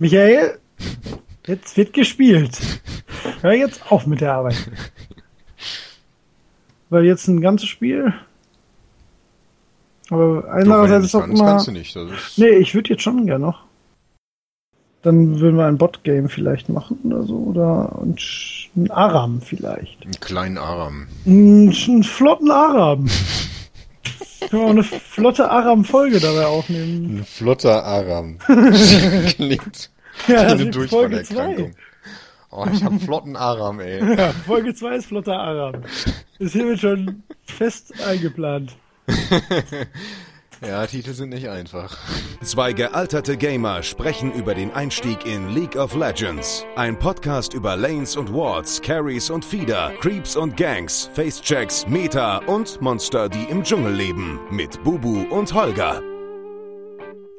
Michael, jetzt wird gespielt. Hör jetzt auf mit der Arbeit. Weil jetzt ein ganzes Spiel. Aber andererseits ist doch kannst, immer. du nicht. Das ist, Nee, ich würde jetzt schon gerne noch. Dann würden wir ein Bot-Game vielleicht machen oder so. Oder ein, Aram vielleicht. einen kleinen Aram. Ein, Sch- einen flotten Aram. Können wir auch eine flotte Aram-Folge dabei aufnehmen. Ein flotter Aram. Klingt Ja, das eine ist Folge Durchfallerkrankung. Oh, ich hab flotten Aram, ey. Ja, Folge 2 ist flotter Aram. Ist hiermit schon fest eingeplant. Ja, Titel sind nicht einfach. Zwei gealterte Gamer sprechen über den Einstieg in League of Legends. Ein Podcast über Lanes und Wards, Carries und Feeder, Creeps und Gangs, Facechecks, Meta und Monster, die im Dschungel leben. Mit Bubu und Holger.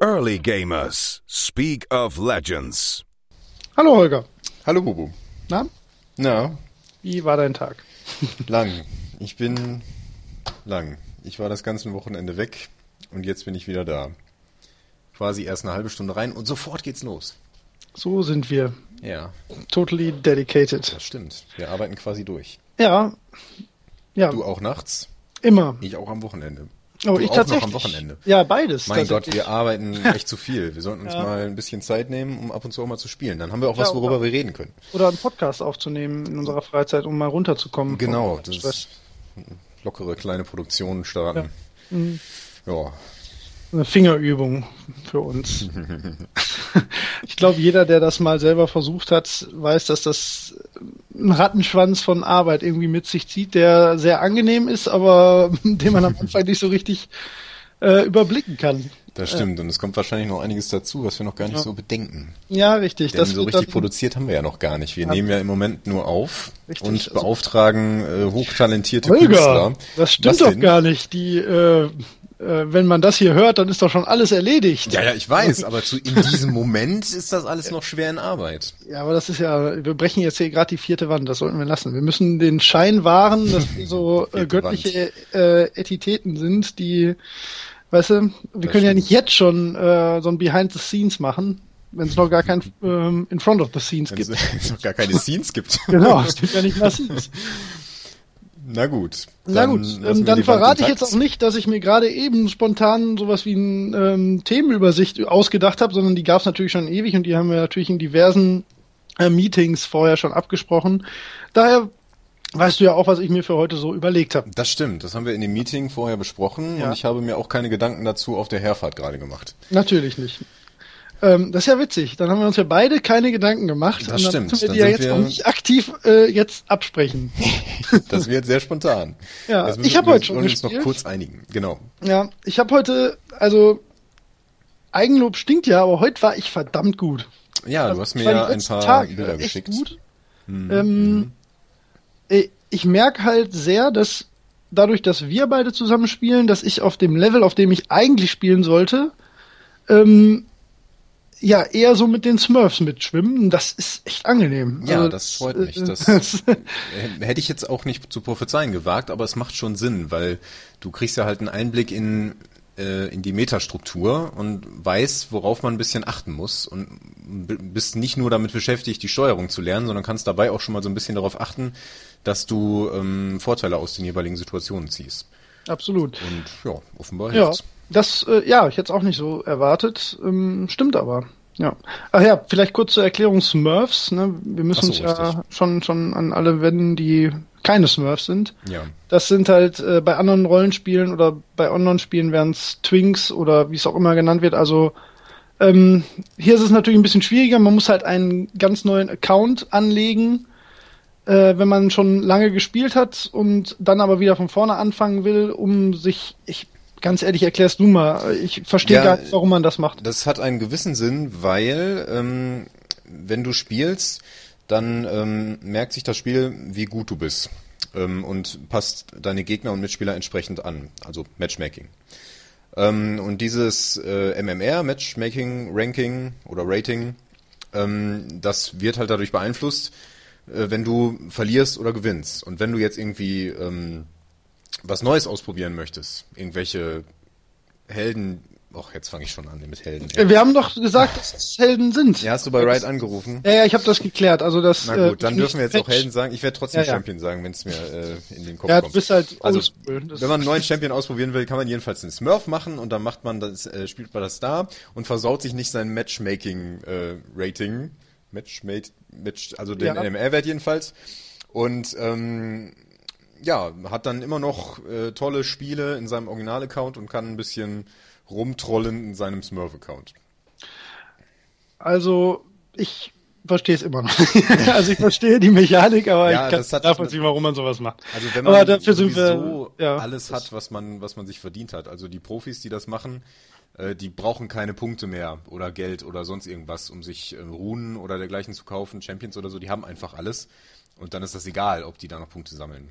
Early Gamers. Speak of Legends. Hallo Holger. Hallo, Bubu. Na, Na, wie war dein Tag? lang. Ich bin lang. Ich war das ganze Wochenende weg und jetzt bin ich wieder da. Quasi erst eine halbe Stunde rein und sofort geht's los. So sind wir. Ja, Totally dedicated. das stimmt. Wir arbeiten quasi durch. Ja. Ja, Du auch nachts, immer. ich auch am Wochenende. Oh, du ich auch tatsächlich. noch am Wochenende. Ja, beides. Mein Gott, wir arbeiten echt zu viel. Wir sollten uns Ja. mal ein bisschen Zeit nehmen, um ab und zu auch mal zu spielen. Dann haben wir auch Ja, was, worüber oder- wir reden können. Oder einen Podcast aufzunehmen in unserer Freizeit, um mal runterzukommen. Genau, vom das lockere kleine Produktionen starten. Mhm. Ja, Eine Fingerübung für uns. ich glaube, jeder, der das mal selber versucht hat, weiß, dass das einen Rattenschwanz von Arbeit irgendwie mit sich zieht, der sehr angenehm ist, aber den man am Anfang nicht so richtig äh, überblicken kann. das stimmt. Und es kommt wahrscheinlich noch einiges dazu, was wir noch gar nicht Ja. so bedenken. Ja, richtig. Denn das so richtig produziert haben wir ja noch gar nicht. Wir Ja. nehmen ja im Moment nur auf Richtig, und also- beauftragen äh, hochtalentierte Holger, Künstler. das stimmt Was doch denn? gar nicht. Die, äh, äh, wenn man das hier hört, dann ist doch schon alles erledigt. Ja, ja, ich weiß, aber zu, in diesem Moment ist das alles noch schwer in Arbeit. Ja, aber das ist ja, wir brechen jetzt hier gerade die vierte Wand, das sollten wir lassen. Wir müssen den Schein wahren, dass wir so äh, göttliche äh, Etitäten sind, die, weißt du, wir Das können ja stimmt. nicht jetzt schon äh, so ein Behind the Scenes machen, wenn es noch gar kein ähm, In Front of the Scenes Wenn gibt. es noch gar keine Scenes gibt. Genau, es gibt ja nicht mal Scenes. Na gut. Na gut, ähm, dann Wand verrate ich jetzt auch nicht, dass ich mir gerade eben spontan sowas wie eine ähm, Themenübersicht ausgedacht habe, sondern die gab es natürlich schon ewig und die haben wir natürlich in diversen äh, Meetings vorher schon abgesprochen. Daher weißt du ja auch, was ich mir für heute so überlegt habe. Das stimmt, das haben wir in dem Meeting vorher besprochen Ja. und ich habe mir auch keine Gedanken dazu auf der Herfahrt gerade gemacht. Natürlich nicht. Ähm, das ist ja witzig. Dann haben wir uns ja beide keine Gedanken gemacht. Das und dann stimmt. müssen wir die ja jetzt wir- auch nicht aktiv äh, jetzt absprechen. Das wird sehr spontan. Ja, ich müssen hab wir heute schon uns noch kurz einigen. Genau. Ja, ich habe heute, also Eigenlob stinkt ja, aber heute war ich verdammt gut. Ja, Also, du hast ich mir ja ein paar Tage Bilder geschickt. Gut. Mhm. Ähm, äh, ich merke halt sehr, dass dadurch, dass wir beide zusammen spielen, dass ich auf dem Level, auf dem ich eigentlich spielen sollte, ähm, ja, eher so mit den Smurfs mitschwimmen. Das ist echt angenehm. Ja, Also, das freut mich. äh, Das äh, hätte ich jetzt auch nicht zu prophezeien gewagt, aber es macht schon Sinn, weil du kriegst ja halt einen Einblick in, äh, in die Metastruktur und weißt, worauf man ein bisschen achten muss und bist nicht nur damit beschäftigt, die Steuerung zu lernen, sondern kannst dabei auch schon mal so ein bisschen darauf achten, dass du ähm, Vorteile aus den jeweiligen Situationen ziehst. absolut. Und ja, offenbar Ja, hilft's. Das, äh, ja, ich hätte es auch nicht so erwartet. Ähm, stimmt aber. Ja. Ach ja, vielleicht kurz zur Erklärung Smurfs. Ne? Wir müssen so, uns ja richtig. schon, schon an alle wenden, die keine Smurfs sind. Ja. Das sind halt äh, bei anderen Rollenspielen oder bei Online-Spielen wären es Twinks oder wie es auch immer genannt wird. Also ähm, hier ist es natürlich ein bisschen schwieriger. Man muss halt einen ganz neuen Account anlegen, äh, wenn man schon lange gespielt hat und dann aber wieder von vorne anfangen will, um sich, ich ganz ehrlich, erklärst du mal. Ich verstehe Ja, gar nicht, warum man das macht. Das hat einen gewissen Sinn, weil ähm, wenn du spielst, dann ähm, merkt sich das Spiel, wie gut du bist ähm, und passt deine Gegner und Mitspieler entsprechend an, also Matchmaking. Ähm, und dieses äh, MMR, Matchmaking, Ranking oder Rating, ähm, das wird halt dadurch beeinflusst, äh, wenn du verlierst oder gewinnst. Und wenn du jetzt irgendwie ähm, was Neues ausprobieren möchtest, irgendwelche Helden Och, jetzt fange ich schon an mit Helden. Ja. Wir haben doch gesagt, dass es Helden sind. Ja, hast du bei Riot angerufen? Ja, ja, ich habe das geklärt. Also das. Na gut, dann dürfen wir jetzt auch Helden sagen. Ich werde trotzdem ja, ja. Champion sagen, wenn es mir äh, in den Kopf ja, kommt. Ja, du bist halt also, wenn man einen neuen Champion ausprobieren will, kann man jedenfalls einen Smurf machen und dann macht man das, äh, spielt man das da und versaut sich nicht sein Matchmaking-Rating. Äh, Matchmate, Match, also den ja. NMR-Wert jedenfalls. Und ähm, ja, hat dann immer noch äh, tolle Spiele in seinem Original-Account und kann ein bisschen rumtrollen in seinem Smurf-Account. Also, ich verstehe es immer noch. also ich verstehe die Mechanik, aber ja, ich kann nachvollziehen, warum man sowas macht. Also wenn man aber dafür sind wir, ja, alles hat, was man, was man sich verdient hat. Also die Profis, die das machen, äh, die brauchen keine Punkte mehr oder Geld oder sonst irgendwas, um sich äh, Runen oder dergleichen zu kaufen, Champions oder so, die haben einfach alles. Und dann ist das egal, ob die da noch Punkte sammeln.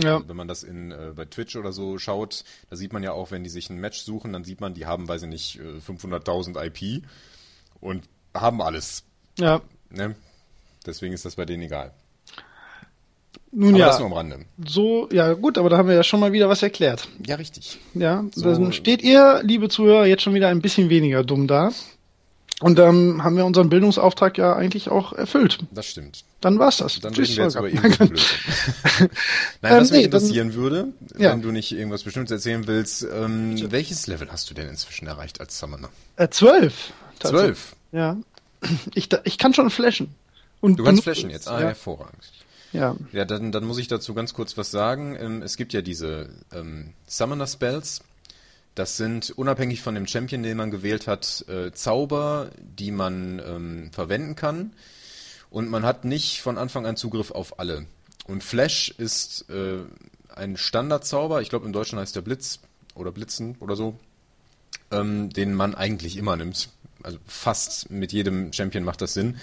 Ja. Wenn man das in, äh, bei Twitch oder so schaut, da sieht man ja auch, wenn die sich ein Match suchen, dann sieht man, die haben, weiß ich nicht, 500.000 äh, IP und haben alles. Ja. Ne? Deswegen ist das bei denen egal. Nun aber ja. Das nur am Rande. So, ja gut, aber da haben wir ja schon mal wieder was erklärt. Ja, richtig. Ja, so. dann steht ihr, liebe Zuhörer, jetzt schon wieder ein bisschen weniger dumm da. Und dann haben wir unseren Bildungsauftrag ja eigentlich auch erfüllt. Das stimmt. Dann war's das. Dann Tschüss, reden wir jetzt über irgendeinen Blödsinn. Nein, was ähm, mich nee, interessieren dann, würde, ja. wenn du nicht irgendwas Bestimmtes erzählen willst, ähm, welches Level hast du denn inzwischen erreicht als Summoner? Äh, zwölf. Zwölf? Ja. Ich, ich kann schon flashen. Und du kannst flashen jetzt? Ah, ja. hervorragend. Ja. Ja, dann, dann muss ich dazu ganz kurz was sagen. Ähm, es gibt ja diese ähm, Summoner Spells, das sind unabhängig von dem Champion, den man gewählt hat, äh, Zauber, die man ähm, verwenden kann. Und man hat nicht von Anfang an Zugriff auf alle. Und Flash ist äh, ein Standardzauber, ich glaube im Deutschen heißt der Blitz oder Blitzen oder so, ähm, den man eigentlich immer nimmt. Also fast mit jedem Champion macht das Sinn.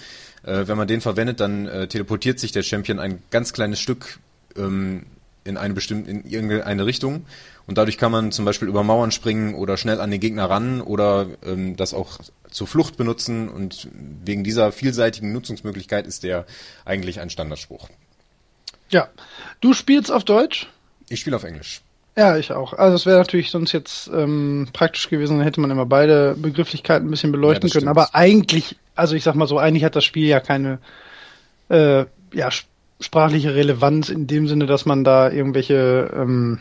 Äh, wenn man den verwendet, dann äh, teleportiert sich der Champion ein ganz kleines Stück ähm, in eine bestimmte, in irgendeine Richtung und dadurch kann man zum Beispiel über Mauern springen oder schnell an den Gegner ran oder ähm, das auch zur Flucht benutzen. Und wegen dieser vielseitigen Nutzungsmöglichkeit ist der eigentlich ein Standardspruch. Ja. Du spielst auf Deutsch? Ich spiele auf Englisch. Ja, ich auch. Also es wäre natürlich sonst jetzt ähm, praktisch gewesen, dann hätte man immer beide Begrifflichkeiten ein bisschen beleuchten ja, können. Aber eigentlich, also ich sag mal so, eigentlich hat das Spiel ja keine äh, ja, sprachliche Relevanz in dem Sinne, dass man da irgendwelche ähm,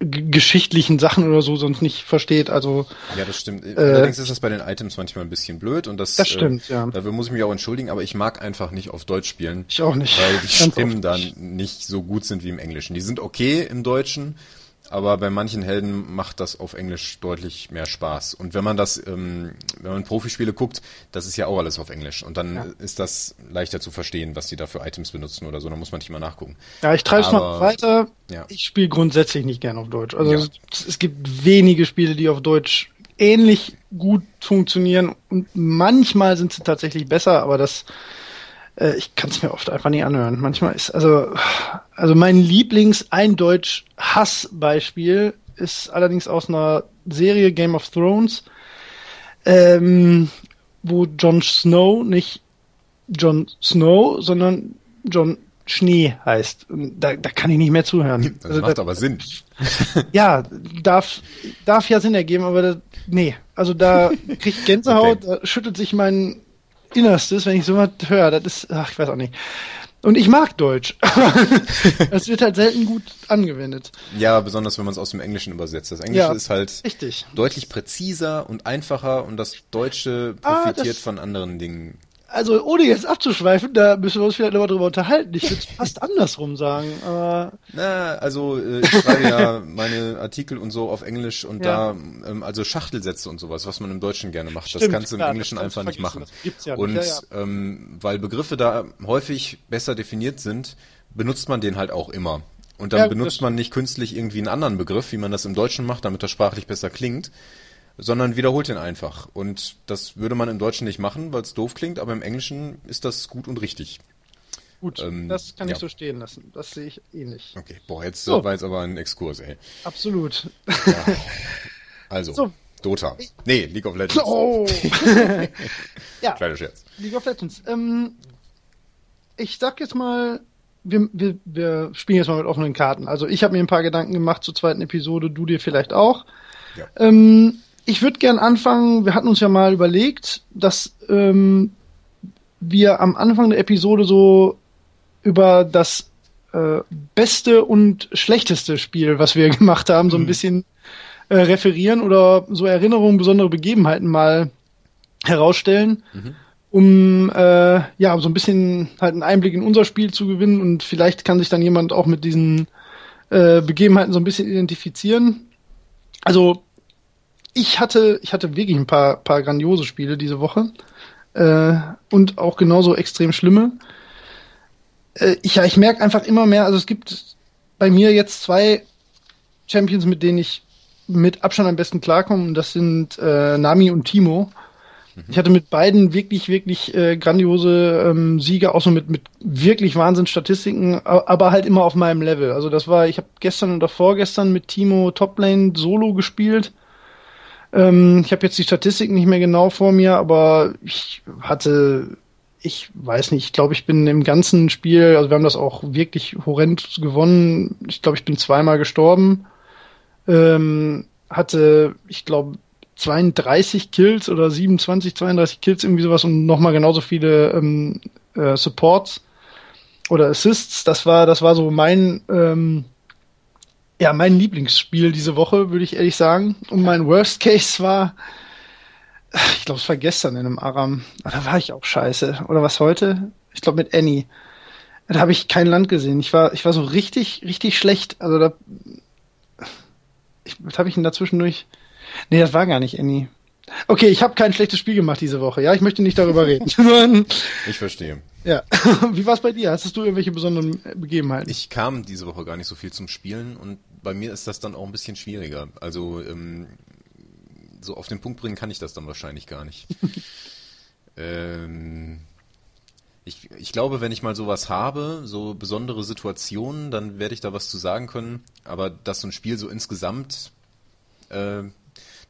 geschichtlichen Sachen oder so sonst nicht versteht. Also ja, das stimmt. Äh, Allerdings ist das bei den Items manchmal ein bisschen blöd und das, das stimmt. Äh, ja. Dafür muss ich mich auch entschuldigen, aber ich mag einfach nicht auf Deutsch spielen. Ich auch nicht. Weil die Stimmen dann nicht so gut sind wie im Englischen. Die sind okay im Deutschen, aber bei manchen Helden macht das auf Englisch deutlich mehr Spaß. Und wenn man das, ähm, wenn man Profispiele guckt, das ist ja auch alles auf Englisch. Und dann ja. ist das leichter zu verstehen, was die da für Items benutzen oder so. Da muss man nicht mal nachgucken. Ja, ich treibe es noch weiter. Ja. Ich spiele grundsätzlich nicht gern auf Deutsch. Also ja. es, es gibt wenige Spiele, die auf Deutsch ähnlich gut funktionieren und manchmal sind sie tatsächlich besser, aber das äh, ich kann es mir oft einfach nicht anhören. Manchmal ist, also, also mein Lieblings-Eindeutig-Hass-Beispiel ist allerdings aus einer Serie Game of Thrones, ähm, wo Jon Snow nicht Jon Snow, sondern Jon Schnee heißt. Da, da kann ich nicht mehr zuhören. Das also, macht da, aber Sinn. Ja, darf, darf ja Sinn ergeben, aber da, nee. Also da kriege ich Gänsehaut, okay. da schüttelt sich mein Innerstes, wenn ich sowas höre. Das ist, ach, ich weiß auch nicht. Und ich mag Deutsch. es wird halt selten gut angewendet. Ja, besonders wenn man es aus dem Englischen übersetzt. Das Englische ja, ist halt richtig. deutlich präziser und einfacher und das Deutsche ah, profitiert ah, das, von anderen Dingen also ohne jetzt abzuschweifen, da müssen wir uns vielleicht nochmal drüber unterhalten. Ich würde es fast andersrum sagen. Aber Na, also äh, ich schreibe ja meine Artikel und so auf Englisch und ja. da, ähm, also Schachtelsätze und sowas, was man im Deutschen gerne macht, Stimmt, das kannst du im Englischen einfach nicht machen. Ja und ja, ja. Ähm, weil Begriffe da häufig besser definiert sind, benutzt man den halt auch immer. Und dann benutzt man nicht künstlich irgendwie einen anderen Begriff, wie man das im Deutschen macht, damit das sprachlich besser klingt sondern wiederholt ihn einfach. Und das würde man im Deutschen nicht machen, weil es doof klingt, aber im Englischen ist das gut und richtig. Gut, ähm, das kann ja. ich so stehen lassen. Das sehe ich ähnlich. Okay, boah, jetzt so. war jetzt aber ein Exkurs, ey. Absolut. Ja. Also, so. Dota. Nee, League of Legends. Oh. ja. Kleiner Scherz. League of Legends. Ähm, ich sag jetzt mal, wir, wir, wir spielen jetzt mal mit offenen Karten. Also ich habe mir ein paar Gedanken gemacht zur zweiten Episode, du dir vielleicht auch. Ja. Ähm, ich würde gern anfangen. Wir hatten uns ja mal überlegt, dass ähm, wir am Anfang der Episode so über das äh, beste und schlechteste Spiel, was wir gemacht haben, so ein mhm. bisschen äh, referieren oder so Erinnerungen, besondere Begebenheiten mal herausstellen, mhm. um äh, ja so ein bisschen halt einen Einblick in unser Spiel zu gewinnen und vielleicht kann sich dann jemand auch mit diesen äh, Begebenheiten so ein bisschen identifizieren. Also ich hatte, ich hatte wirklich ein paar, paar grandiose Spiele diese Woche äh, und auch genauso extrem schlimme. Äh, ich, ja, ich merke einfach immer mehr, also es gibt bei mir jetzt zwei Champions, mit denen ich mit Abstand am besten klarkomme und das sind äh, Nami und Timo. Ich hatte mit beiden wirklich, wirklich äh, grandiose ähm, Siege, auch so mit, mit wirklich Wahnsinnsstatistiken, aber halt immer auf meinem Level. Also das war, ich habe gestern oder vorgestern mit Timo Toplane Solo gespielt. Ähm, ich habe jetzt die Statistiken nicht mehr genau vor mir, aber ich hatte, ich weiß nicht, ich glaube, ich bin im ganzen Spiel, also wir haben das auch wirklich horrend gewonnen. Ich glaube, ich bin zweimal gestorben. Ähm, hatte, ich glaube, 32 Kills oder 27, 32 Kills, irgendwie sowas und nochmal genauso viele ähm, äh, Supports oder Assists. Das war, das war so mein, ähm, ja, mein Lieblingsspiel diese Woche, würde ich ehrlich sagen. Und mein Worst Case war, ich glaube, es war gestern in einem Aram. Da war ich auch scheiße. Oder was heute? Ich glaube mit Annie. Da habe ich kein Land gesehen. Ich war, ich war so richtig, richtig schlecht. Also da, ich, was habe ich denn dazwischendurch? Nee, das war gar nicht Annie. Okay, ich habe kein schlechtes Spiel gemacht diese Woche. Ja, ich möchte nicht darüber reden. ich verstehe. Ja. Wie war es bei dir? Hattest du irgendwelche besonderen Begebenheiten? Ich kam diese Woche gar nicht so viel zum Spielen und bei mir ist das dann auch ein bisschen schwieriger. Also ähm, so auf den Punkt bringen kann ich das dann wahrscheinlich gar nicht. ähm, ich, ich glaube, wenn ich mal sowas habe, so besondere Situationen, dann werde ich da was zu sagen können. Aber dass so ein Spiel so insgesamt äh,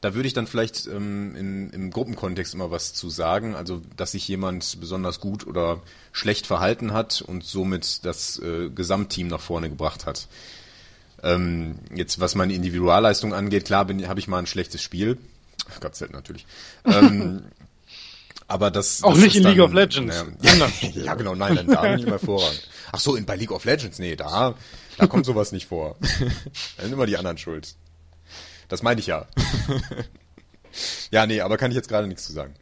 da würde ich dann vielleicht ähm, in, im Gruppenkontext immer was zu sagen, also dass sich jemand besonders gut oder schlecht verhalten hat und somit das äh, Gesamtteam nach vorne gebracht hat. Ähm, jetzt was meine Individualleistung angeht, klar habe ich mal ein schlechtes Spiel. Gott sei Dank natürlich. ähm, aber das auch das nicht in dann, League of Legends. Ja, ja, genau, nein, dann da bin ich mal voran. Ach so, in, bei League of Legends, nee, da da kommt sowas nicht vor. da sind immer die anderen schuld. Das meine ich ja. ja, nee, aber kann ich jetzt gerade nichts zu sagen.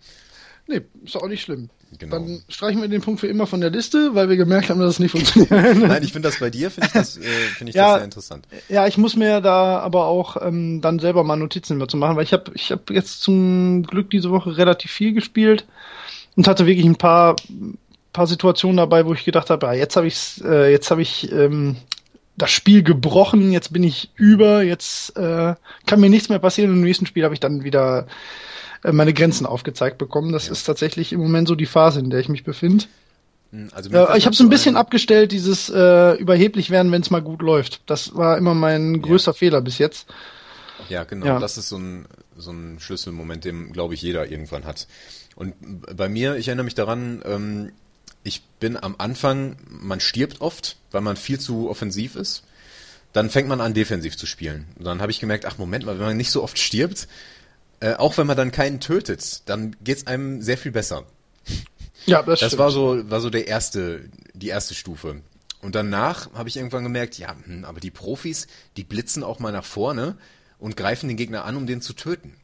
Nee, ist auch nicht schlimm. Genau. Dann streichen wir den Punkt für immer von der Liste, weil wir gemerkt haben, dass es nicht funktioniert. Nein, ich finde das bei dir, finde ich das, äh, find ich ja, das sehr interessant. Ja, ich muss mir da aber auch ähm, dann selber mal Notizen dazu machen, weil ich habe ich hab jetzt zum Glück diese Woche relativ viel gespielt und hatte wirklich ein paar paar Situationen dabei, wo ich gedacht habe, ja, jetzt habe ich äh, jetzt habe ich ähm, das Spiel gebrochen, jetzt bin ich über, jetzt äh, kann mir nichts mehr passieren und im nächsten Spiel habe ich dann wieder äh, meine Grenzen aufgezeigt bekommen. Das ja. ist tatsächlich im Moment so die Phase, in der ich mich befinde. Hm, also äh, ich habe so ein bisschen ein... abgestellt, dieses äh, überheblich werden, wenn es mal gut läuft. Das war immer mein größter ja. Fehler bis jetzt. Ja, genau. Ja. Das ist so ein, so ein Schlüsselmoment, den, glaube ich, jeder irgendwann hat. Und bei mir, ich erinnere mich daran, ähm, ich bin am Anfang, man stirbt oft, weil man viel zu offensiv ist. Dann fängt man an, defensiv zu spielen. Und dann habe ich gemerkt, ach Moment mal, wenn man nicht so oft stirbt, äh, auch wenn man dann keinen tötet, dann geht's einem sehr viel besser. Ja, das, das war so, war so der erste, die erste Stufe. Und danach habe ich irgendwann gemerkt, ja, hm, aber die Profis, die blitzen auch mal nach vorne und greifen den Gegner an, um den zu töten.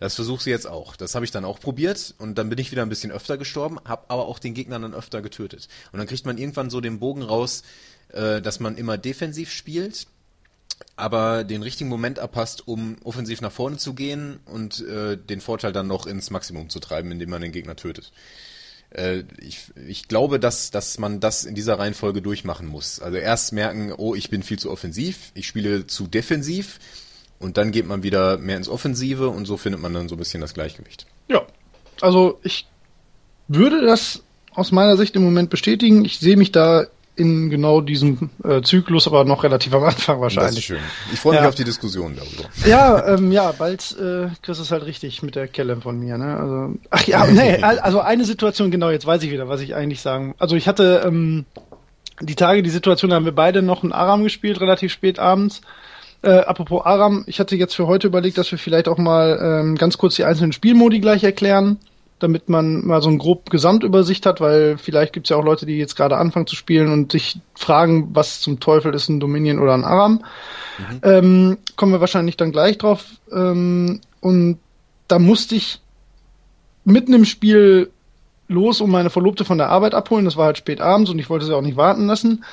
Das versuche sie jetzt auch. Das habe ich dann auch probiert und dann bin ich wieder ein bisschen öfter gestorben, habe aber auch den Gegner dann öfter getötet. Und dann kriegt man irgendwann so den Bogen raus, äh, dass man immer defensiv spielt, aber den richtigen Moment abpasst, um offensiv nach vorne zu gehen und äh, den Vorteil dann noch ins Maximum zu treiben, indem man den Gegner tötet. Äh, ich, ich glaube, dass, dass man das in dieser Reihenfolge durchmachen muss. Also erst merken, oh, ich bin viel zu offensiv, ich spiele zu defensiv und dann geht man wieder mehr ins Offensive und so findet man dann so ein bisschen das Gleichgewicht. Ja, also ich würde das aus meiner Sicht im Moment bestätigen. Ich sehe mich da in genau diesem äh, Zyklus, aber noch relativ am Anfang wahrscheinlich. Das ist schön. Ich freue mich ja. auf die Diskussion darüber. Ja, ähm, ja, bald äh, kriegst du es halt richtig mit der Kelle von mir. Ne? Also, ach ja, nee, also eine Situation, genau, jetzt weiß ich wieder, was ich eigentlich sagen. Also ich hatte ähm, die Tage, die Situation, da haben wir beide noch ein Aram gespielt, relativ spät abends. Äh, apropos Aram, ich hatte jetzt für heute überlegt, dass wir vielleicht auch mal ähm, ganz kurz die einzelnen Spielmodi gleich erklären, damit man mal so eine grob Gesamtübersicht hat, weil vielleicht gibt's ja auch Leute, die jetzt gerade anfangen zu spielen und sich fragen, was zum Teufel ist ein Dominion oder ein Aram. Mhm. Ähm, kommen wir wahrscheinlich dann gleich drauf. Ähm, und da musste ich mitten im Spiel los, um meine Verlobte von der Arbeit abholen. Das war halt spät abends und ich wollte sie auch nicht warten lassen.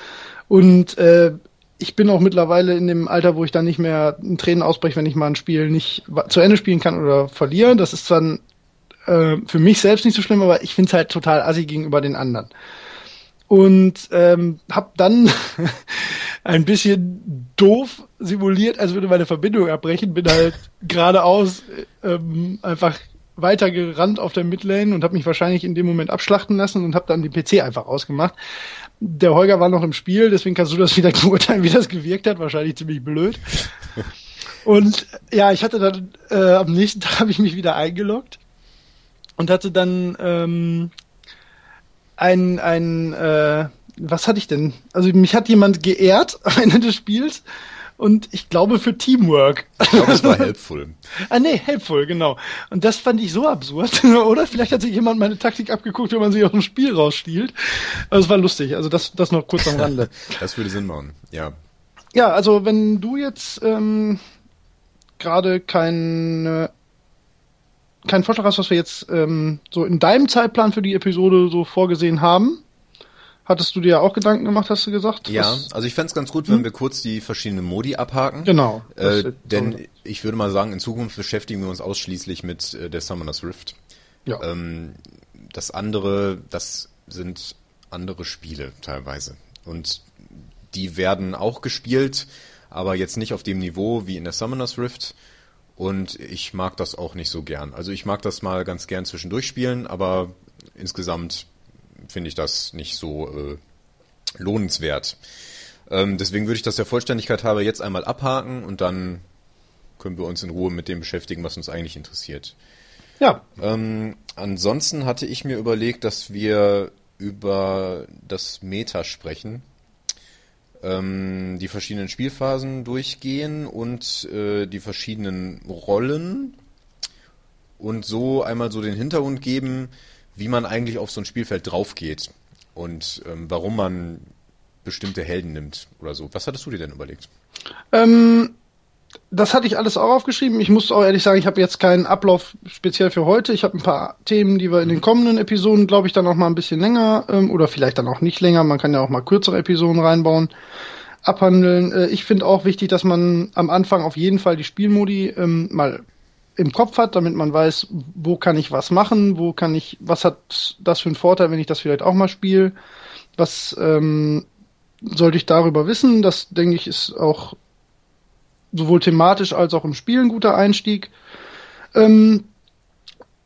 Und äh, ich bin auch mittlerweile in dem Alter, wo ich dann nicht mehr in Tränen ausbreche, wenn ich mal ein Spiel nicht zu Ende spielen kann oder verliere. Das ist dann äh, für mich selbst nicht so schlimm, aber ich finde es halt total assi gegenüber den anderen. Und ähm, habe dann ein bisschen doof simuliert, als würde meine Verbindung abbrechen, bin halt geradeaus ähm, einfach weiter gerannt auf der Midlane und habe mich wahrscheinlich in dem Moment abschlachten lassen und habe dann den PC einfach ausgemacht. Der Holger war noch im Spiel, deswegen kannst du das wieder beurteilen, wie das gewirkt hat. Wahrscheinlich ziemlich blöd. Und ja, ich hatte dann äh, am nächsten Tag habe ich mich wieder eingeloggt und hatte dann ähm, ein ein äh, was hatte ich denn? Also mich hat jemand geehrt am Ende des Spiels und ich glaube für Teamwork. Ich glaube, es war helpful. ah nee, helpful, genau. Und das fand ich so absurd, oder? Vielleicht hat sich jemand meine Taktik abgeguckt, wenn man sich aus dem Spiel rausstiehlt. Aber es war lustig, also das, das noch kurz am Rande. das würde Sinn machen, ja. Ja, also wenn du jetzt ähm, gerade kein keinen Vorschlag hast, was wir jetzt ähm, so in deinem Zeitplan für die Episode so vorgesehen haben, Hattest du dir ja auch Gedanken gemacht, hast du gesagt? Ja, Was? also ich fände es ganz gut, wenn hm? wir kurz die verschiedenen Modi abhaken. Genau. Äh, denn ich würde mal sagen, in Zukunft beschäftigen wir uns ausschließlich mit äh, der Summoner's Rift. Ja. Ähm, das andere, das sind andere Spiele teilweise. Und die werden auch gespielt, aber jetzt nicht auf dem Niveau wie in der Summoner's Rift. Und ich mag das auch nicht so gern. Also ich mag das mal ganz gern zwischendurch spielen, aber insgesamt finde ich das nicht so äh, lohnenswert. Ähm, deswegen würde ich das der Vollständigkeit halber jetzt einmal abhaken und dann können wir uns in Ruhe mit dem beschäftigen, was uns eigentlich interessiert. Ja. Ähm, ansonsten hatte ich mir überlegt, dass wir über das Meta sprechen, ähm, die verschiedenen Spielphasen durchgehen und äh, die verschiedenen Rollen und so einmal so den Hintergrund geben, wie man eigentlich auf so ein Spielfeld draufgeht und ähm, warum man bestimmte Helden nimmt oder so. Was hattest du dir denn überlegt? Ähm, das hatte ich alles auch aufgeschrieben. Ich muss auch ehrlich sagen, ich habe jetzt keinen Ablauf speziell für heute. Ich habe ein paar Themen, die wir in den kommenden Episoden, glaube ich, dann auch mal ein bisschen länger ähm, oder vielleicht dann auch nicht länger. Man kann ja auch mal kürzere Episoden reinbauen, abhandeln. Äh, ich finde auch wichtig, dass man am Anfang auf jeden Fall die Spielmodi ähm, mal im Kopf hat, damit man weiß, wo kann ich was machen, wo kann ich, was hat das für einen Vorteil, wenn ich das vielleicht auch mal spiele, was ähm, sollte ich darüber wissen. Das denke ich ist auch sowohl thematisch als auch im Spiel ein guter Einstieg. Ähm,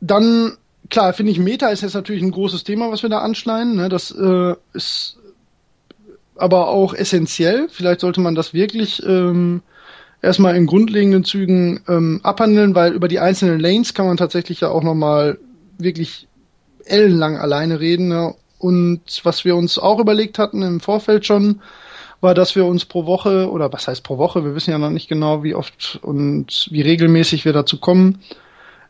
dann klar, finde ich, Meta ist jetzt natürlich ein großes Thema, was wir da anschneiden. Ne? Das äh, ist aber auch essentiell. Vielleicht sollte man das wirklich ähm, erstmal in grundlegenden Zügen ähm, abhandeln, weil über die einzelnen Lanes kann man tatsächlich ja auch nochmal wirklich ellenlang alleine reden. Ne? Und was wir uns auch überlegt hatten im Vorfeld schon, war, dass wir uns pro Woche, oder was heißt pro Woche, wir wissen ja noch nicht genau, wie oft und wie regelmäßig wir dazu kommen,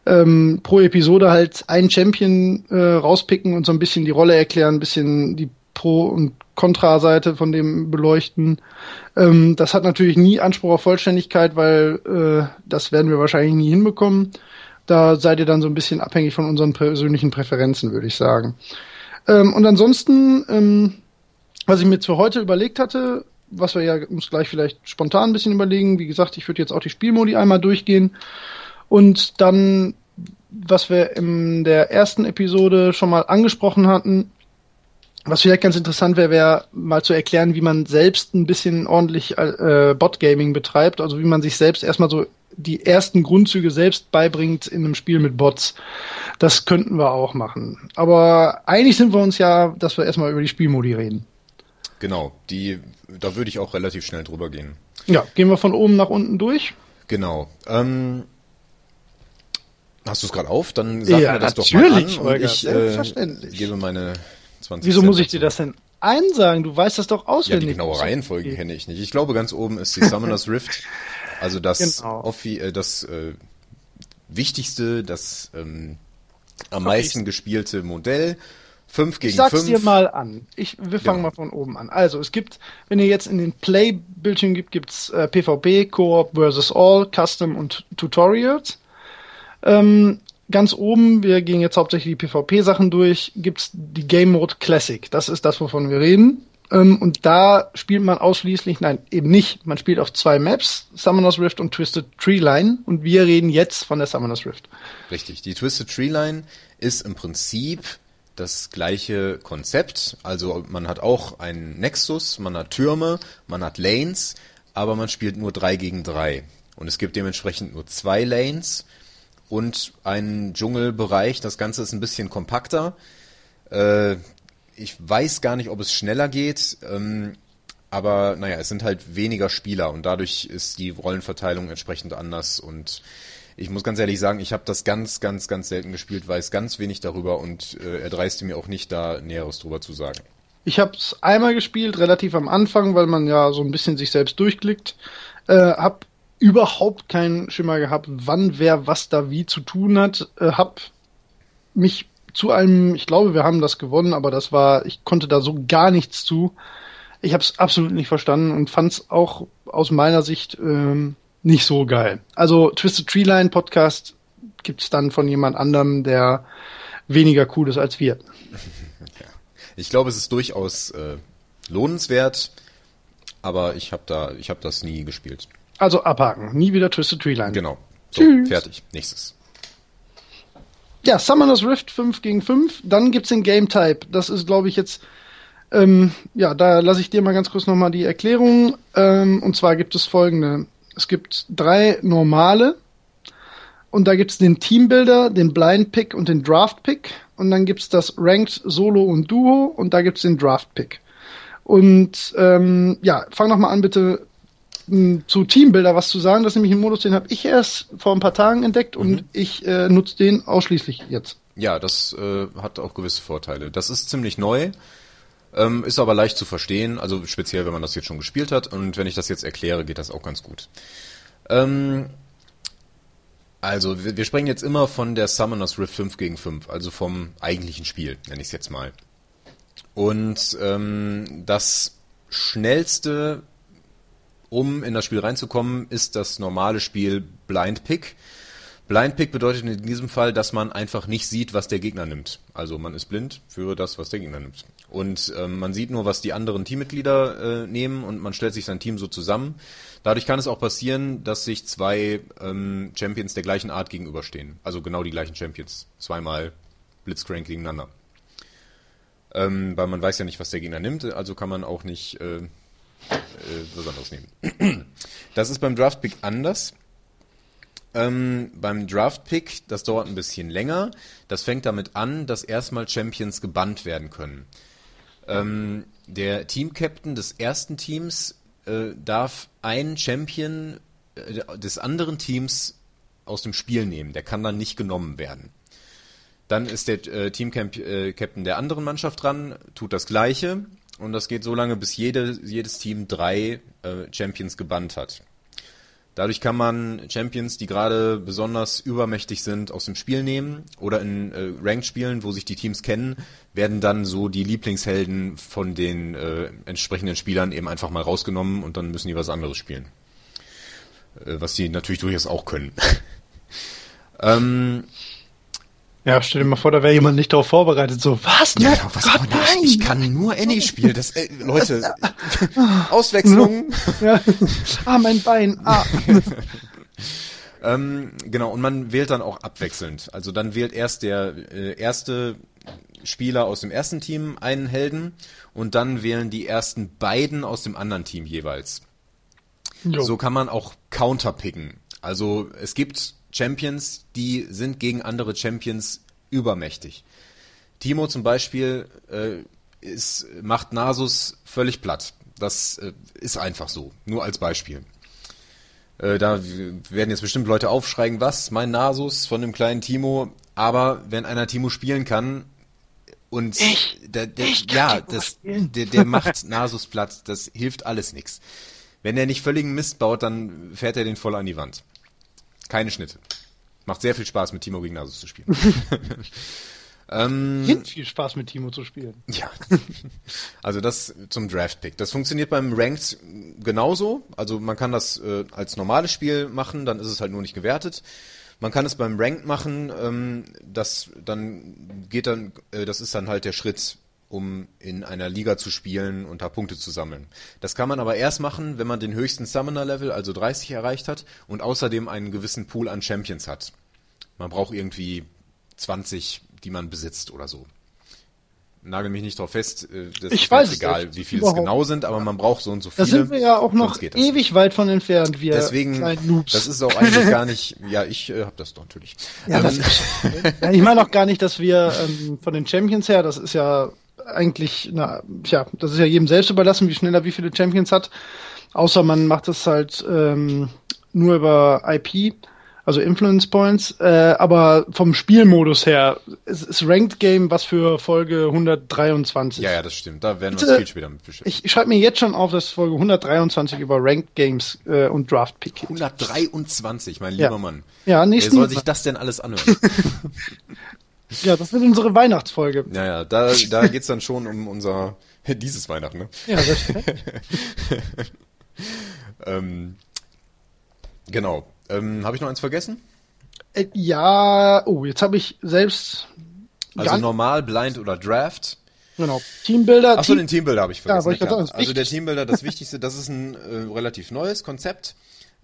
ähm, pro Episode halt einen Champion äh, rauspicken und so ein bisschen die Rolle erklären, ein bisschen die Pro- und Kontraseite von dem beleuchten. Ähm, das hat natürlich nie Anspruch auf Vollständigkeit, weil äh, das werden wir wahrscheinlich nie hinbekommen. Da seid ihr dann so ein bisschen abhängig von unseren persönlichen Präferenzen, würde ich sagen. Ähm, und ansonsten, ähm, was ich mir für heute überlegt hatte, was wir ja uns gleich vielleicht spontan ein bisschen überlegen, wie gesagt, ich würde jetzt auch die Spielmodi einmal durchgehen und dann, was wir in der ersten Episode schon mal angesprochen hatten, was vielleicht ganz interessant wäre, wäre mal zu erklären, wie man selbst ein bisschen ordentlich äh, Bot-Gaming betreibt, also wie man sich selbst erstmal so die ersten Grundzüge selbst beibringt in einem Spiel mit Bots. Das könnten wir auch machen. Aber eigentlich sind wir uns ja, dass wir erstmal über die Spielmodi reden. Genau, die, da würde ich auch relativ schnell drüber gehen. Ja, gehen wir von oben nach unten durch. Genau. Ähm, hast du es gerade auf? Dann sag ja, mir das doch mal an und ich äh, gebe meine 20 Wieso muss ich dir das denn einsagen? Du weißt das doch auswendig. Ja, die genaue Reihenfolge okay. kenne ich nicht. Ich glaube, ganz oben ist die Summoner's Rift. Also das, genau. äh, das äh, wichtigste, das ähm, am meisten gespielte Modell. 5 gegen 5. Ich sag's dir mal an. Ich, wir fangen ja. mal von oben an. Also es gibt, wenn ihr jetzt in den Play-Bildschirm gibt, gibt's äh, PvP, Coop versus All, Custom und Tutorials. Ähm, ganz oben, wir gehen jetzt hauptsächlich die PvP-Sachen durch, gibt's die Game Mode Classic. Das ist das, wovon wir reden. Ähm, und da spielt man ausschließlich, nein, eben nicht. Man spielt auf zwei Maps, Summoner's Rift und Twisted Tree Line. Und wir reden jetzt von der Summoner's Rift. Richtig. Die Twisted Tree Line ist im Prinzip das gleiche Konzept. Also man hat auch einen Nexus, man hat Türme, man hat Lanes, aber man spielt nur drei gegen drei. Und es gibt dementsprechend nur zwei Lanes und einen Dschungelbereich. Das Ganze ist ein bisschen kompakter. Äh, ich weiß gar nicht, ob es schneller geht, ähm, aber naja, es sind halt weniger Spieler und dadurch ist die Rollenverteilung entsprechend anders und ich muss ganz ehrlich sagen, ich habe das ganz, ganz, ganz selten gespielt, weiß ganz wenig darüber und äh, er dreiste mir auch nicht da Näheres drüber zu sagen. Ich habe es einmal gespielt, relativ am Anfang, weil man ja so ein bisschen sich selbst durchklickt. Äh, hab überhaupt keinen Schimmer gehabt, wann wer was da wie zu tun hat. Äh, hab mich zu einem, ich glaube, wir haben das gewonnen, aber das war, ich konnte da so gar nichts zu. Ich habe es absolut nicht verstanden und fand es auch aus meiner Sicht ähm, nicht so geil. Also Twisted Treeline Podcast gibt's dann von jemand anderem, der weniger cool ist als wir. Ich glaube, es ist durchaus äh, lohnenswert, aber ich habe da, ich habe das nie gespielt. Also abhaken, nie wieder Twisted Treeline. Genau. So, Tschüss. fertig. Nächstes. Ja, Summoners Rift 5 gegen 5. Dann gibt's den Game Type. Das ist, glaube ich, jetzt ähm, ja, da lasse ich dir mal ganz kurz nochmal die Erklärung. Ähm, und zwar gibt es folgende. Es gibt drei normale und da gibt's den Teambuilder, den Blind Pick und den Draft Pick. Und dann gibt's das Ranked Solo und Duo und da gibt's den Draft Pick. Und ähm, ja, fang noch mal an bitte zu Teambuilder was zu sagen. Das ist nämlich ein Modus, den habe ich erst vor ein paar Tagen entdeckt und mhm. ich äh, nutze den ausschließlich jetzt. Ja, das äh, hat auch gewisse Vorteile. Das ist ziemlich neu. Ähm, ist aber leicht zu verstehen, also speziell, wenn man das jetzt schon gespielt hat. Und wenn ich das jetzt erkläre, geht das auch ganz gut. Ähm, also, wir, wir sprechen jetzt immer von der Summoners Rift 5 gegen 5, also vom eigentlichen Spiel, nenne ich es jetzt mal. Und ähm, das schnellste, um in das Spiel reinzukommen, ist das normale Spiel Blind Pick. Blind Pick bedeutet in diesem Fall, dass man einfach nicht sieht, was der Gegner nimmt. Also man ist blind für das, was der Gegner nimmt. Und ähm, man sieht nur, was die anderen Teammitglieder äh, nehmen und man stellt sich sein Team so zusammen. Dadurch kann es auch passieren, dass sich zwei ähm, Champions der gleichen Art gegenüberstehen. Also genau die gleichen Champions. Zweimal Blitzcrank gegeneinander. Ähm, weil man weiß ja nicht, was der Gegner nimmt, also kann man auch nicht äh, was anderes nehmen. Das ist beim Draft Pick anders. Ähm, beim Draft Pick, das dauert ein bisschen länger. Das fängt damit an, dass erstmal Champions gebannt werden können. Ähm, der Team-Captain des ersten Teams äh, darf einen Champion äh, des anderen Teams aus dem Spiel nehmen. Der kann dann nicht genommen werden. Dann ist der äh, Team-Captain äh, der anderen Mannschaft dran, tut das Gleiche. Und das geht so lange, bis jede, jedes Team drei äh, Champions gebannt hat. Dadurch kann man Champions, die gerade besonders übermächtig sind, aus dem Spiel nehmen oder in äh, Ranked-Spielen, wo sich die Teams kennen, werden dann so die Lieblingshelden von den äh, entsprechenden Spielern eben einfach mal rausgenommen und dann müssen die was anderes spielen. Äh, was sie natürlich durchaus auch können. ähm, ja, stell dir mal vor, da wäre jemand nicht darauf vorbereitet. So, was? Ja, genau, was Gott, nein. Ich, ich kann nur Annie spielen. Das, äh, Leute, Auswechslung. Ja. Ah, mein Bein. Ah. ähm, genau, und man wählt dann auch abwechselnd. Also dann wählt erst der äh, erste Spieler aus dem ersten Team einen Helden und dann wählen die ersten beiden aus dem anderen Team jeweils. Jo. So kann man auch counterpicken. Also es gibt Champions, die sind gegen andere Champions übermächtig. Timo zum Beispiel äh, ist, macht Nasus völlig platt. Das äh, ist einfach so. Nur als Beispiel. Äh, da werden jetzt bestimmt Leute aufschreien, was? Mein Nasus von dem kleinen Timo. Aber wenn einer Timo spielen kann und ich, der, der, ja, das, der, der macht Nasus platt, das hilft alles nichts. Wenn er nicht völligen Mist baut, dann fährt er den voll an die Wand. Keine Schnitte. Macht sehr viel Spaß, mit Timo gegen Nasus zu spielen. ähm, viel Spaß mit Timo zu spielen. Ja. Also das zum Draft-Pick. Das funktioniert beim Ranked genauso. Also man kann das äh, als normales Spiel machen, dann ist es halt nur nicht gewertet. Man kann es beim Ranked machen, ähm, das dann geht dann, äh, das ist dann halt der Schritt um in einer Liga zu spielen und da Punkte zu sammeln. Das kann man aber erst machen, wenn man den höchsten Summoner-Level, also 30, erreicht hat und außerdem einen gewissen Pool an Champions hat. Man braucht irgendwie 20, die man besitzt oder so. Nagel mich nicht drauf fest, äh, das ich ist weiß egal, wie viele es genau sind, aber man braucht so und so viele. Da sind wir ja auch noch ewig nicht. weit von entfernt, wir Deswegen, das ist auch eigentlich gar nicht, ja, ich äh, habe das doch natürlich. Ja, ähm, ja, ich meine auch gar nicht, dass wir ähm, von den Champions her, das ist ja eigentlich, na, ja, das ist ja jedem selbst überlassen, wie schnell er wie viele Champions hat. Außer man macht es halt ähm, nur über IP, also Influence Points. Äh, aber vom Spielmodus her ist, ist Ranked Game was für Folge 123. Ja, ja, das stimmt. Da werden wir uns viel später mit beschäftigen. Ich, ich schreibe mir jetzt schon auf, dass Folge 123 über Ranked Games äh, und Draft Pick 123, mein lieber ja. Mann. Ja, nächsten Wer soll sich das denn alles anhören? Ja, das wird unsere Weihnachtsfolge. Ja, ja, da, da geht's dann schon um unser, dieses Weihnachten, ne? Ja, stimmt. ähm, genau. Ähm, habe ich noch eins vergessen? Äh, ja, oh, jetzt habe ich selbst. Also normal, blind oder Draft. Genau. Teambuilder. Achso, Team den Teambuilder habe ich vergessen. Ja, ich sagen, also der Teambuilder, das Wichtigste, das ist ein äh, relativ neues Konzept.